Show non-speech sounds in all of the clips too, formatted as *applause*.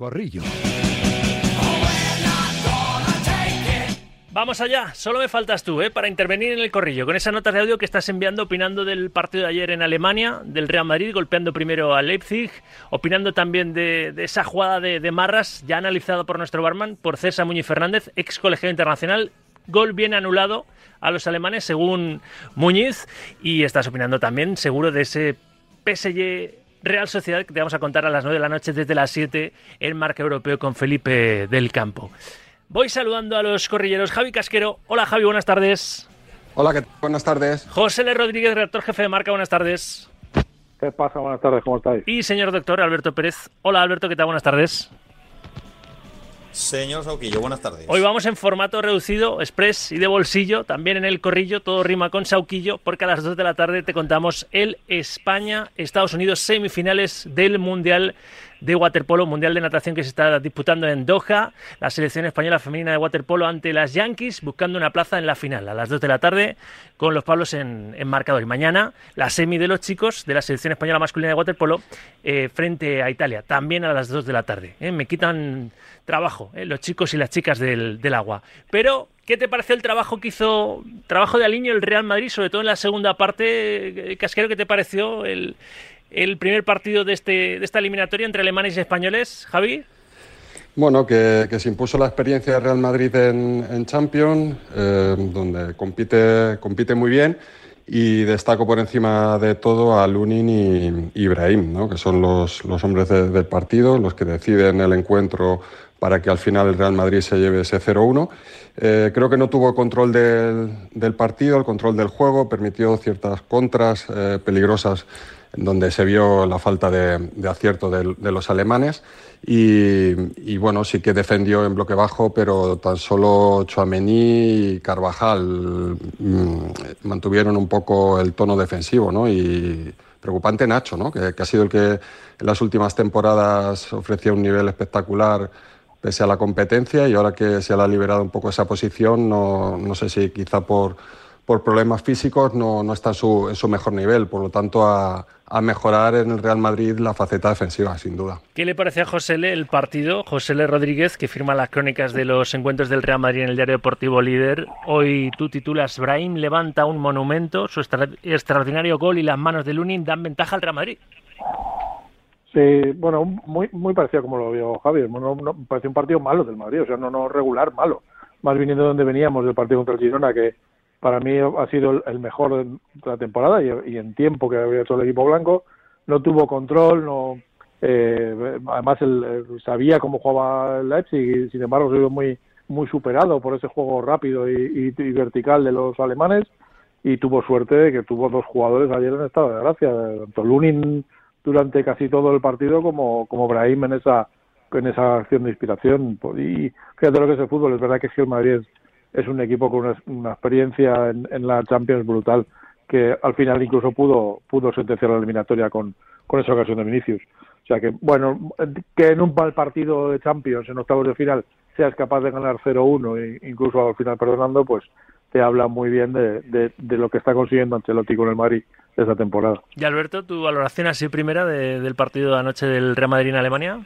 Corrillo. Vamos allá, solo me faltas tú, ¿eh? Para intervenir en el corrillo, con esas notas de audio que estás enviando opinando del partido de ayer en Alemania, del Real Madrid, golpeando primero a Leipzig, opinando también de, esa jugada de, Marras, ya analizado por nuestro barman, por César Muñiz Fernández, ex colegiado internacional, gol bien anulado a los alemanes según Muñiz, y estás opinando también, seguro, de ese PSG Real Sociedad que te vamos a contar a las 9 de la noche desde las 7 en Marca Europeo con Felipe del Campo. Voy saludando a los corrilleros. Javi Casquero. Hola Javi, buenas tardes. Hola, ¿qué buenas tardes. José L. Rodríguez, redactor jefe de Marca, buenas tardes. ¿Qué pasa? Buenas tardes, ¿cómo estáis? Y señor doctor Alberto Pérez. Hola Alberto, ¿qué tal? Buenas tardes. Señor Sauquillo, buenas tardes. Hoy vamos en formato reducido, express y de bolsillo, también en el corrillo, todo rima con Sauquillo, porque a las 2 de la tarde te contamos el España-Estados Unidos semifinales del Mundial de waterpolo, mundial de natación que se está disputando en Doha. La selección española femenina de waterpolo ante las Yankees, buscando una plaza en la final a las 2 de la tarde con los Pablos en, marcador. Y mañana la semi de los chicos de la selección española masculina de waterpolo eh, frente a Italia, también a las 2 de la tarde. ¿eh? Me quitan trabajo ¿eh? los chicos y las chicas del, del agua. Pero ¿Qué te pareció el trabajo que hizo, trabajo de Aliño el Real Madrid, sobre todo en la segunda parte? Casquero, ¿qué te pareció el, el primer partido de, este, de esta eliminatoria entre alemanes y españoles, Javi? Bueno, que, se impuso la experiencia de Real Madrid en, Champions, eh, donde compite, compite muy bien y destaco por encima de todo a Lunin y Ibrahim, ¿no? que son los, los hombres del partido, los que deciden el encuentro para que al final el Real Madrid se lleve ese 0-1. Eh, creo que no tuvo control del, del, partido, el control del juego, permitió ciertas contras eh, peligrosas donde se vio la falta de, acierto de, los alemanes. Y, bueno, sí que defendió en bloque bajo, pero tan solo Chouameni y Carvajal mm, mantuvieron un poco el tono defensivo, ¿no? Y preocupante Nacho, ¿no? Que, ha sido el que en las últimas temporadas ofrecía un nivel espectacular pese a la competencia y ahora que se le ha liberado un poco esa posición, no, no sé si quizá por por problemas físicos no, no está en su, en su, mejor nivel. Por lo tanto, a, a, mejorar en el Real Madrid la faceta defensiva, sin duda. ¿Qué le parece a José L. el partido? José L. Rodríguez, que firma las crónicas de los encuentros del Real Madrid en el diario deportivo Líder. Hoy tú titulas Brahim levanta un monumento, su extraordinario gol y las manos de Lunin dan ventaja al Real Madrid. Sí, bueno, muy, muy parecido como lo vio Javier. Bueno, no, pareció un partido malo del Madrid, o sea, no, no regular, malo. Más viniendo de donde veníamos del partido contra el Girona, que para mí ha sido el mejor de la temporada y, en tiempo que había hecho el equipo blanco. No tuvo control, no eh, además él, sabía cómo jugaba el Leipzig y sin embargo se vio muy muy superado por ese juego rápido y, vertical de los alemanes y tuvo suerte de que tuvo dos jugadores ayer en estado de gracia, tanto Lunin durante casi todo el partido como, como Brahim en esa en esa acción de inspiración y fíjate lo que es el fútbol, es verdad que si el Madrid es es un equipo con una, experiencia en, la Champions brutal que al final incluso pudo pudo sentenciar la eliminatoria con, con esa ocasión de Vinicius. O sea que, bueno, que en un partido de Champions, en octavos de final, seas capaz de ganar 0-1 e incluso al final perdonando, pues te habla muy bien de, de, lo que está consiguiendo Ancelotti con el Madrid esta temporada. Y Alberto, tu valoración así primera del partido de anoche del Real Madrid en Alemania.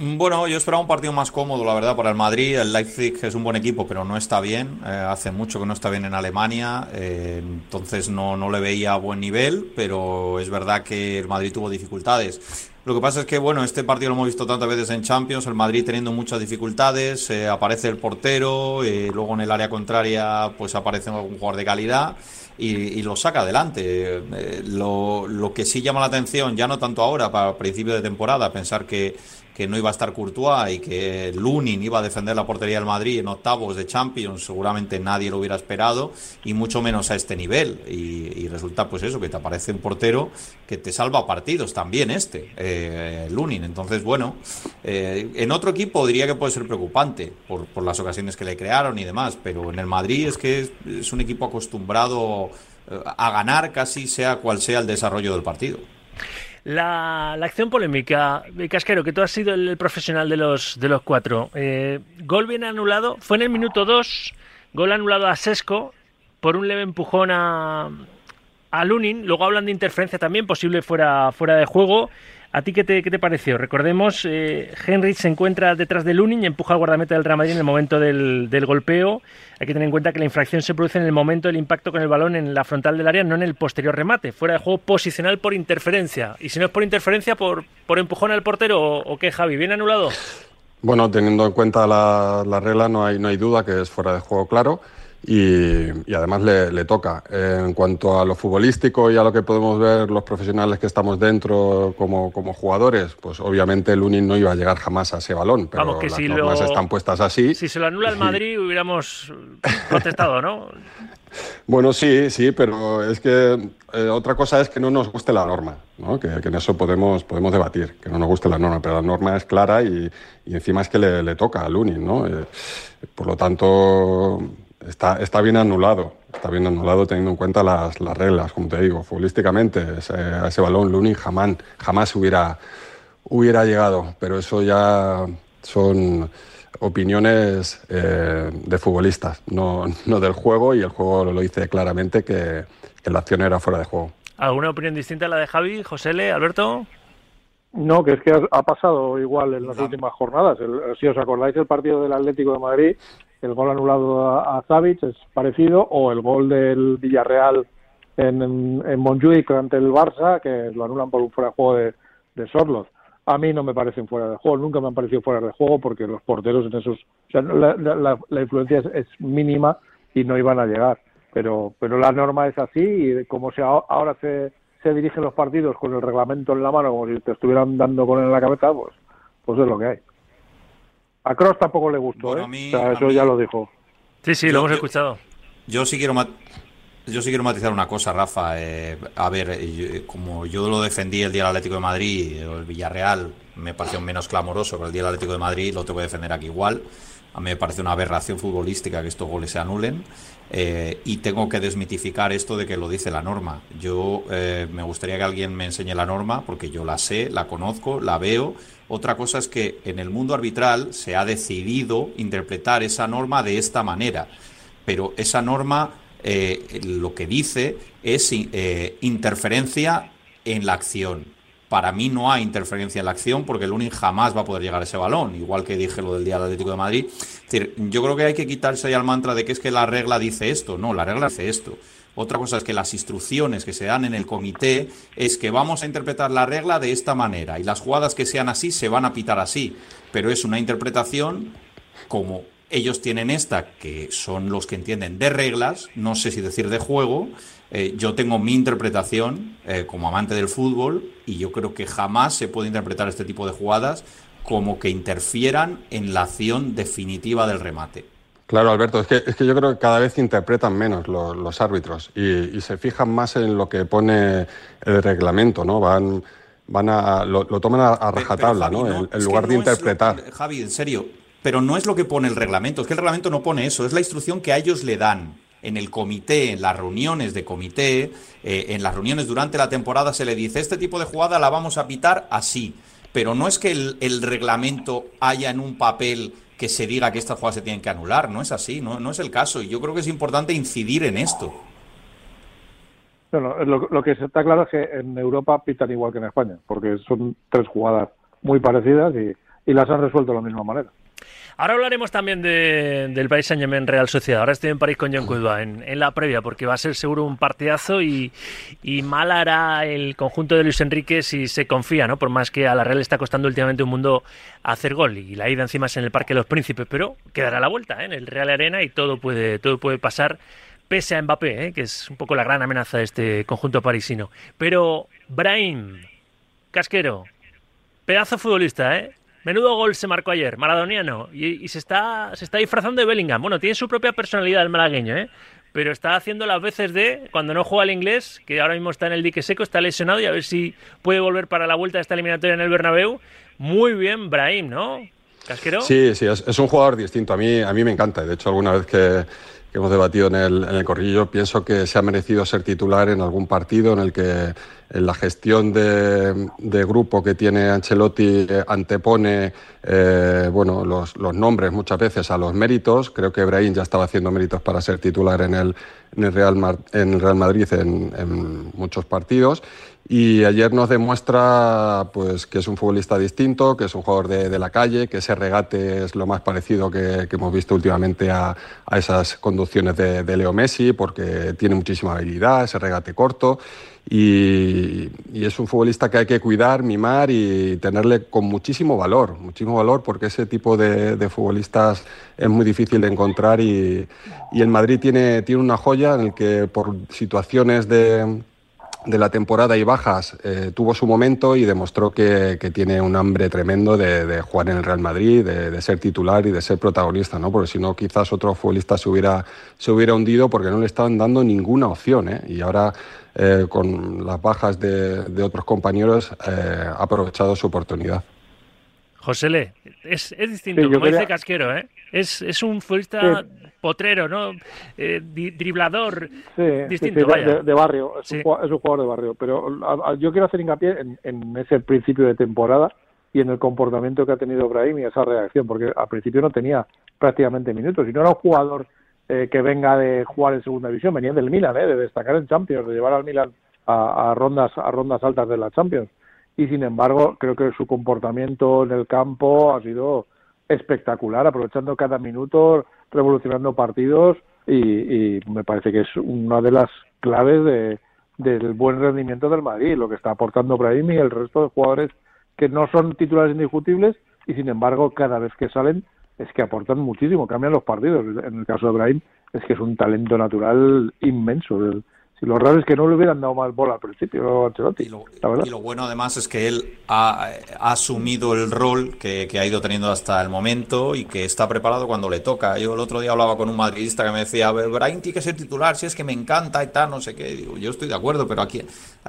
Bueno, yo esperaba un partido más cómodo, la verdad, para el Madrid. El Leipzig es un buen equipo, pero no está bien. Eh, hace mucho que no está bien en Alemania, eh, entonces no, no le veía buen nivel, pero es verdad que el Madrid tuvo dificultades. Lo que pasa es que, bueno, este partido lo hemos visto tantas veces en Champions, el Madrid teniendo muchas dificultades, eh, aparece el portero, luego en el área contraria pues aparece un jugador de calidad y, lo saca adelante. lo, lo que sí llama la atención, ya no tanto ahora, para principio de temporada, pensar que que no iba a estar Courtois y que Lunin iba a defender la portería del Madrid en octavos de Champions, seguramente nadie lo hubiera esperado, y mucho menos a este nivel. Y, resulta pues eso, que te aparece un portero que te salva partidos también este, eh, Lunin. Entonces, bueno, eh, en otro equipo diría que puede ser preocupante por, por, las ocasiones que le crearon y demás, pero en el Madrid es que es un equipo acostumbrado eh, a ganar casi sea cual sea el desarrollo del partido. La, acción polémica, Casquero, que tú has sido el, profesional de los, de los cuatro. Eh, gol bien anulado, fue en el minuto 2, gol anulado a Sesco por un leve empujón a, a Lunin. Luego hablan de interferencia también, posible fuera, fuera de juego. ¿A ti qué te, qué te pareció? Recordemos, eh, Henry se encuentra detrás de Lunin y empuja al guardameta del Real Madrid en el momento del, del, golpeo. Hay que tener en cuenta que la infracción se produce en el momento del impacto con el balón en la frontal del área, no en el posterior remate. Fuera de juego posicional por interferencia. Y si no es por interferencia, por, por empujón al portero o, o qué, Javi, ¿bien anulado? Bueno, teniendo en cuenta la, la regla, no hay, no hay duda que es fuera de juego claro y, y además le, le toca. Eh, en cuanto a lo futbolístico y a lo que podemos ver los profesionales que estamos dentro como, como jugadores, pues obviamente el Unin no iba a llegar jamás a ese balón, pero Vamos, que las si normas lo- están puestas así. Si se lo anula el Madrid, hubiéramos protestado, ¿no? *laughs* Bueno, sí, sí, pero es que eh, otra cosa es que no nos guste la norma, ¿no? que, que en eso podemos, podemos debatir, que no nos guste la norma, pero la norma es clara y, y encima es que le, le toca al Lunin, ¿no? Eh, por lo tanto, está, está bien anulado, está bien anulado teniendo en cuenta las, las reglas, como te digo, futbolísticamente, ese, ese balón Lunin jamás, jamás hubiera, hubiera llegado, pero eso ya son opiniones eh, de futbolistas, no, no del juego, y el juego lo dice claramente que, que la acción era fuera de juego. ¿Alguna opinión distinta a la de Javi, José L., Alberto? No, que es que ha, ha pasado igual en las últimas jornadas. El- si os acordáis el partido del Atlético de Madrid, el gol anulado a, a es parecido, o el gol del Villarreal en, en, Montjuic ante el Barça, que lo anulan por un fuera de juego de, de Sorloth. A mí no me parecen fuera de juego, nunca me han parecido fuera de juego porque los porteros en esos... O sea, la influencia es, es mínima y no iban a llegar. Pero, pero la norma es así y como se, ahora se, se dirigen los partidos con el reglamento en la mano, como si te estuvieran dando con él en la cabeza, pues, pues es lo que hay. A Cross tampoco le gustó, Bueno, ¿eh? a mí- o sea, a eso mí- ya lo dijo. Sí, sí, Yo- lo hemos yo- escuchado. Yo sí quiero mat- yo sí quiero matizar una cosa, Rafa. Eh, a ver, eh, yo- como yo lo defendí el día del Atlético de Madrid, o el Villarreal me pareció menos clamoroso que el día del Atlético de Madrid, lo te voy a defender aquí igual. A mí me parece una aberración futbolística que estos goles se anulen. Eh, y tengo que desmitificar esto de que lo dice la norma. Yo eh, me gustaría que alguien me enseñe la norma, porque yo la sé, la conozco, la veo. Otra cosa es que en el mundo arbitral se ha decidido interpretar esa norma de esta manera pero esa norma eh, lo que dice es interferencia en la acción. Para mí no hay interferencia en la acción porque el Lunin jamás va a poder llegar a ese balón, igual que dije lo del día del Atlético de Madrid. Es decir, yo creo que hay que quitarse ya el mantra de que es que la regla dice esto. No, la regla dice esto. Otra cosa es que las instrucciones que se dan en el comité es que vamos a interpretar la regla de esta manera y las jugadas que sean así se van a pitar así. Pero es una interpretación como ellos tienen esta, que son los que entienden de reglas, no sé si decir de juego, eh, yo tengo mi interpretación eh, como amante del fútbol y yo creo que jamás se puede interpretar este tipo de jugadas como que interfieran en la acción definitiva del remate. Claro, Alberto, es que, es que yo creo que cada vez interpretan menos lo- los árbitros y, y se fijan más en lo que pone el reglamento, ¿no? Van, van a, lo, lo toman a, a rajatabla, pero, Javi, ¿no? En, lugar de no es lo- interpretar. Javi, en serio, pero no es lo que pone el reglamento, es que el reglamento no pone eso, es la instrucción que a ellos le dan. En el comité, en las reuniones de comité, eh, en las reuniones durante la temporada se le dice, este tipo de jugada la vamos a pitar así. Pero no es que el, reglamento haya en un papel que se diga que estas jugadas se tienen que anular, no es así, no, no es el caso. Y yo creo que es importante incidir en esto. Bueno, lo, que está claro es que en Europa pitan igual que en España, porque son tres jugadas muy parecidas y las han resuelto de la misma manera. Ahora hablaremos también de- del Paris Saint Germain Real Sociedad. Ahora estoy en París con John Cuidva en, en la previa, porque va a ser seguro un partidazo y, y mal hará el conjunto de Luis Enrique si se confía, ¿no? Por más que a la Real le está costando últimamente un mundo hacer gol y la ida encima es en el Parque de los Príncipes, pero quedará la vuelta ¿eh? en el Real Arena y todo puede, todo puede pasar pese a Mbappé, ¿eh? que es un poco la gran amenaza de este conjunto parisino. Pero Brahim, Casquero, pedazo futbolista, ¿eh? Menudo gol se marcó ayer, maradoniano, y, se está se está disfrazando de Bellingham. Bueno, tiene su propia personalidad el malagueño, ¿eh? Pero está haciendo las veces de cuando no juega al inglés, que ahora mismo está en el dique seco, está lesionado y a ver si puede volver para la vuelta de esta eliminatoria en el Bernabéu. Muy bien, Brahim, ¿no? Casquero. Sí, sí, es, es un jugador distinto. A mí, a mí me encanta. De hecho, alguna vez que, que hemos debatido en el, en el corrillo, pienso que se ha merecido ser titular en algún partido en el que en la gestión de, de grupo que tiene Ancelotti eh, antepone eh, bueno, los, los nombres muchas veces a los méritos. Creo que Brahim ya estaba haciendo méritos para ser titular en el, en el, Real, Mar- en el Real Madrid en, en muchos partidos. Y ayer nos demuestra pues, que es un futbolista distinto, que es un jugador de, la calle, que ese regate es lo más parecido que, hemos visto últimamente a, esas conducciones de, Leo Messi, porque tiene muchísima habilidad, ese regate corto. Y, es un futbolista que hay que cuidar, mimar y tenerle con muchísimo valor, muchísimo valor porque ese tipo de, futbolistas es muy difícil de encontrar y, y el Madrid tiene, tiene una joya en el que por situaciones de, de la temporada y bajas eh, tuvo su momento y demostró que, tiene un hambre tremendo de, jugar en el Real Madrid, de, ser titular y de ser protagonista, ¿no? Porque si no, quizás otro futbolista se hubiera, se hubiera hundido porque no le estaban dando ninguna opción, ¿eh? Y ahora, eh, con las bajas de, otros compañeros, ha aprovechado su oportunidad. José Le, es, distinto, como dice Casquero, ¿eh? Es, es un futbolista potrero, ¿no? Eh, driblador, distinto, de, barrio, es un, jugador, de barrio. Pero yo quiero hacer hincapié en, ese principio de temporada y en el comportamiento que ha tenido Brahim y esa reacción, porque al principio no tenía prácticamente minutos y no era un jugador eh, que venga de jugar en segunda división, venía del Milan, ¿eh? de destacar en Champions, de llevar al Milan a, rondas a rondas altas de la Champions. Y sin embargo, creo que su comportamiento en el campo ha sido espectacular, aprovechando cada minuto, revolucionando partidos y, me parece que es una de las claves de, del buen rendimiento del Madrid, lo que está aportando Brahim y el resto de jugadores que no son titulares indiscutibles y sin embargo cada vez que salen es que aportan muchísimo, cambian los partidos. En el caso de Brahim es que es un talento natural inmenso. Si lo raro es que no le hubieran dado más bola al principio a Ancelotti. Y lo, bueno además es que él ha, asumido el rol que, ha ido teniendo hasta el momento y que está preparado cuando le toca. Yo el otro día hablaba con un madridista que me decía, Brian tiene que ser titular, si es que me encanta y tal, no sé qué. Digo, yo estoy de acuerdo, pero aquí,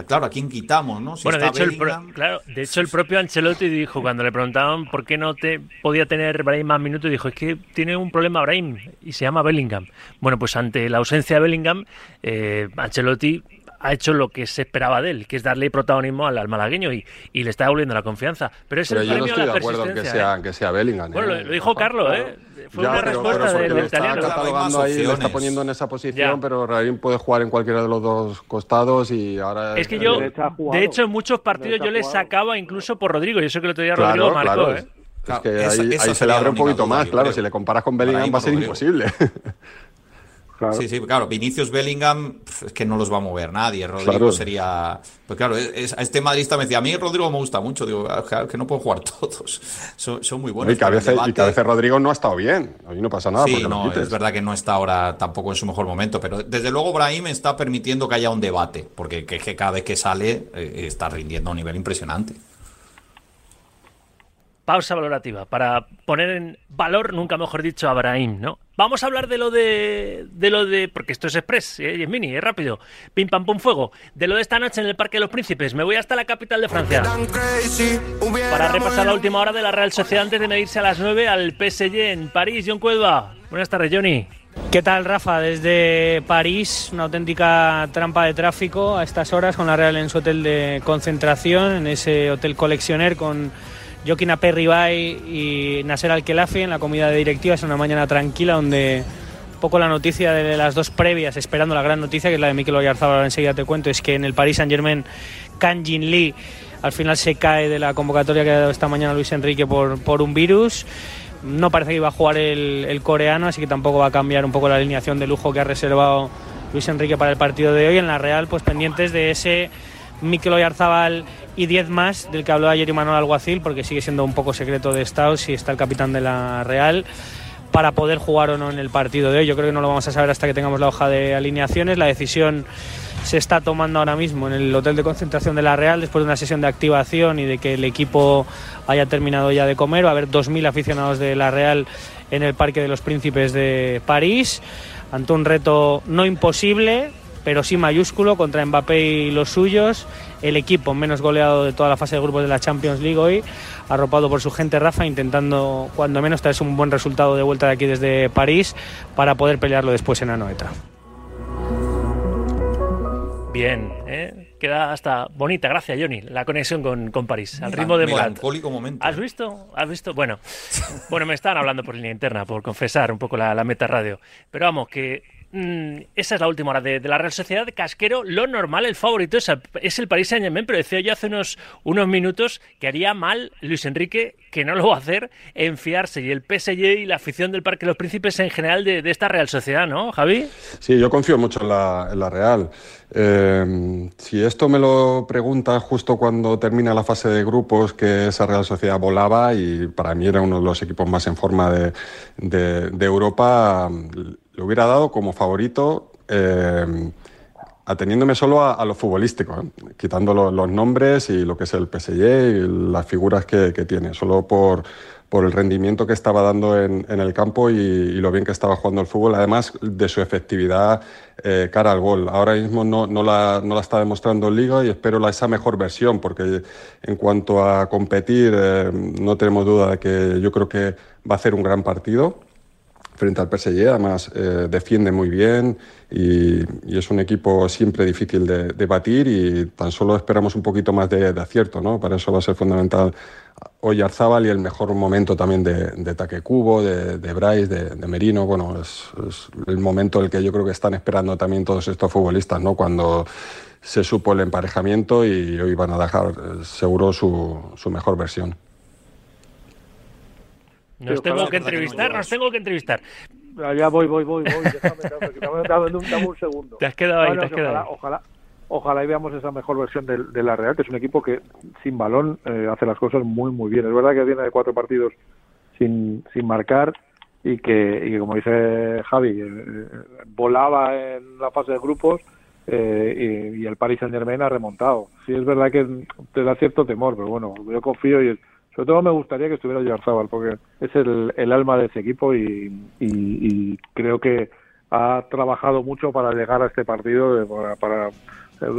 claro, ¿a quién quitamos? ¿no? bueno, de hecho, el claro, de hecho, el propio Ancelotti dijo, cuando le preguntaban por qué no te podía tener Brahim más minutos, dijo, es que tiene un problema Brahim y se llama Bellingham. Bueno, pues ante la ausencia de Bellingham, eh, Ancelotti Ancelotti ha hecho lo que se esperaba de él, que es darle protagonismo al, malagueño y, le está devolviendo la confianza. Pero, es yo no estoy de acuerdo en que sea, ¿eh? que sea Bellingham. Bueno, lo, dijo Carlos, ¿eh? Fue una respuesta del italiano. Está catalogando ahí, le está poniendo en esa posición, pero Raín puede jugar en cualquiera de los dos costados y ahora... Es que yo, de hecho, en muchos partidos yo le sacaba incluso por Rodrigo, y eso que lo tenía Rodrigo marcó, ¿eh? Es que ahí, ahí se le abre un poquito más, claro, si le comparas con Bellingham va a ser imposible. *laughs* Sí, sí, claro, Vinicius Bellingham es que no los va a mover nadie. Rodrigo sería. Pues claro, es, a este madridista me decía, a mí Rodrigo me gusta mucho. Digo, ah, claro, que no puedo jugar *laughs* todos. Son, muy buenos. Y que, a veces, Rodrigo no ha estado bien. Hoy no pasa nada. Sí, no, es verdad que no está ahora tampoco en su mejor momento. Pero desde luego, Brahim está permitiendo que haya un debate. Porque que, cada vez que sale eh, está rindiendo a un nivel impresionante pausa valorativa para poner en valor, nunca mejor dicho, a Brahim, ¿no? Vamos a hablar de lo de, de lo de, porque esto es express, ¿eh? es mini, es rápido, pim pam pum fuego, de lo de esta noche en el Parque de los Príncipes. Me voy hasta la capital de Francia para repasar la última hora de la Real Sociedad antes de medirse a las 9 al PSG en París. John Cuelva, buenas tardes, Johnny. ¿Qué tal, Rafa? Desde París, una auténtica trampa de tráfico a estas horas con la Real en su hotel de concentración, en ese hotel coleccioner con Joaquín Aperribay y Nasser Al-Khelafi en la comida de directiva. Es una mañana tranquila donde poco la noticia de las dos previas, esperando la gran noticia, que es la de Mikel Oyarzábal, enseguida te cuento, es que en el Paris Saint-Germain, Kang Jin Lee al final se cae de la convocatoria que ha dado esta mañana Luis Enrique por, por un virus. No parece que iba a jugar el, el, coreano, así que tampoco va a cambiar un poco la alineación de lujo que ha reservado Luis Enrique para el partido de hoy. En la Real, pues pendientes de ese Mikel Oyarzábal y 10 más del que habló ayer Manuel Alguacil, porque sigue siendo un poco secreto de Estado si está el capitán de la Real para poder jugar o no en el partido de hoy. Yo creo que no lo vamos a saber hasta que tengamos la hoja de alineaciones. La decisión se está tomando ahora mismo en el hotel de concentración de la Real después de una sesión de activación y de que el equipo haya terminado ya de comer. Va a haber 2.000 aficionados de la Real en el Parque de los Príncipes de París ante un reto no imposible, pero sí mayúsculo contra Mbappé y los suyos. El equipo menos goleado de toda la fase de grupos de la Champions League hoy, arropado por su gente Rafa, intentando cuando menos traerse un buen resultado de vuelta de aquí desde París para poder pelearlo después en Anoeta. Bien, ¿eh? queda hasta bonita, gracias Johnny, la conexión con, con París, al ritmo de Morant. momento. ¿Has visto? ¿Has visto? Bueno, *laughs* bueno, me estaban hablando por línea interna, por confesar un poco la, la meta radio. Pero vamos, que mm, esa es la última hora de, la Real Sociedad. Casquero, lo normal, el favorito es, el Paris Saint Germain, pero decía yo hace unos, unos minutos que haría mal Luis Enrique, que no lo va a hacer, en fiarse. Y el PSG y la afición del Parque de los Príncipes en general de, esta Real Sociedad, ¿no, Javi? Sí, yo confío mucho en la, en la Real. Eh, si esto me lo pregunta justo cuando termina la fase de grupos, que esa Real Sociedad volaba y para mí era uno de los equipos más en forma de, de, Europa, le hubiera dado como favorito. Eh, ateniéndome solo a, lo futbolístico, ¿eh? quitando los nombres y lo que es el PSG y las figuras que, tiene, solo por, el rendimiento que estaba dando en, el campo y, lo bien que estaba jugando el fútbol, además de su efectividad eh, cara al gol. Ahora mismo no, no, la, no, la, está demostrando en liga y espero la, esa mejor versión, porque en cuanto a competir, eh, no tenemos duda de que yo creo que va a hacer un gran partido frente al PSG, además eh, defiende muy bien y, es un equipo siempre difícil de, batir y tan solo esperamos un poquito más de, acierto, ¿no? Para eso va a ser fundamental hoy Arzábal y el mejor momento también de, de Taque Cubo, de, de Bryce, de, Merino, bueno, es, el momento el que yo creo que están esperando también todos estos futbolistas, ¿no? Cuando se supo el emparejamiento y hoy van a dejar eh, seguro su, su mejor versión. Nos tengo que entrevistar, nos tengo que entrevistar. Ya voy, voy, voy, voy. Déjame, dame, un segundo. Te has quedado ahí, te has quedado ojalá, ojalá, y veamos esa mejor versión de, la Real, que es un equipo que sin balón eh, hace las cosas muy, muy bien. Es verdad que viene de cuatro partidos sin, sin marcar y que, y como dice Javi, eh, eh, volaba en la fase de grupos y, y, el Paris Saint Germain ha remontado. Sí es verdad que te da cierto temor, pero bueno, yo confío y sobre todo me gustaría que estuviera Yarzábal, porque es el, el, alma de ese equipo y, y, creo que ha trabajado mucho para llegar a este partido, para, para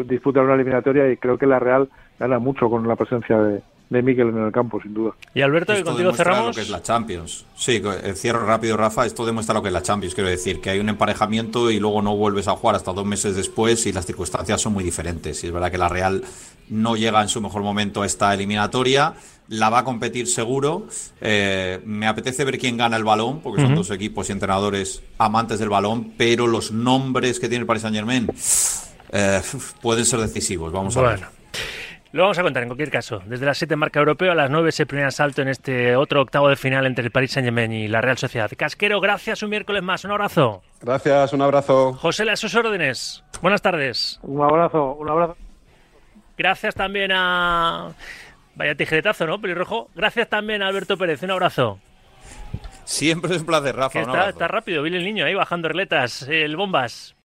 disputar una eliminatoria y creo que la Real gana mucho con la presencia de, de Miguel en el campo, sin duda. Y Alberto, que contigo cerramos. Lo que es la Champions. Sí, eh, cierro rápido, Rafa. Esto demuestra lo que es la Champions. Quiero decir que hay un emparejamiento y luego no vuelves a jugar hasta dos meses después y las circunstancias son muy diferentes. Y es verdad que la Real no llega en su mejor momento a esta eliminatoria. La va a competir seguro. Eh, me apetece ver quién gana el balón, porque son dos equipos y entrenadores amantes del balón, pero los nombres que tiene el Paris Saint Germain eh, pueden ser decisivos. Vamos a ver. Lo vamos a contar en cualquier caso. Desde las 7 marca europeo, a las 9 es el primer asalto en este otro octavo de final entre el Paris Saint-Germain y la Real Sociedad. Casquero, gracias un miércoles más. Un abrazo. Gracias, un abrazo. José, a sus órdenes. Buenas tardes. Un abrazo, un abrazo. Gracias también a. Vaya tijeretazo, ¿no? Pelirrojo. Gracias también a Alberto Pérez. Un abrazo. Siempre es un placer, Rafa. está, está rápido, Vile el niño ahí bajando regletas. El bombas.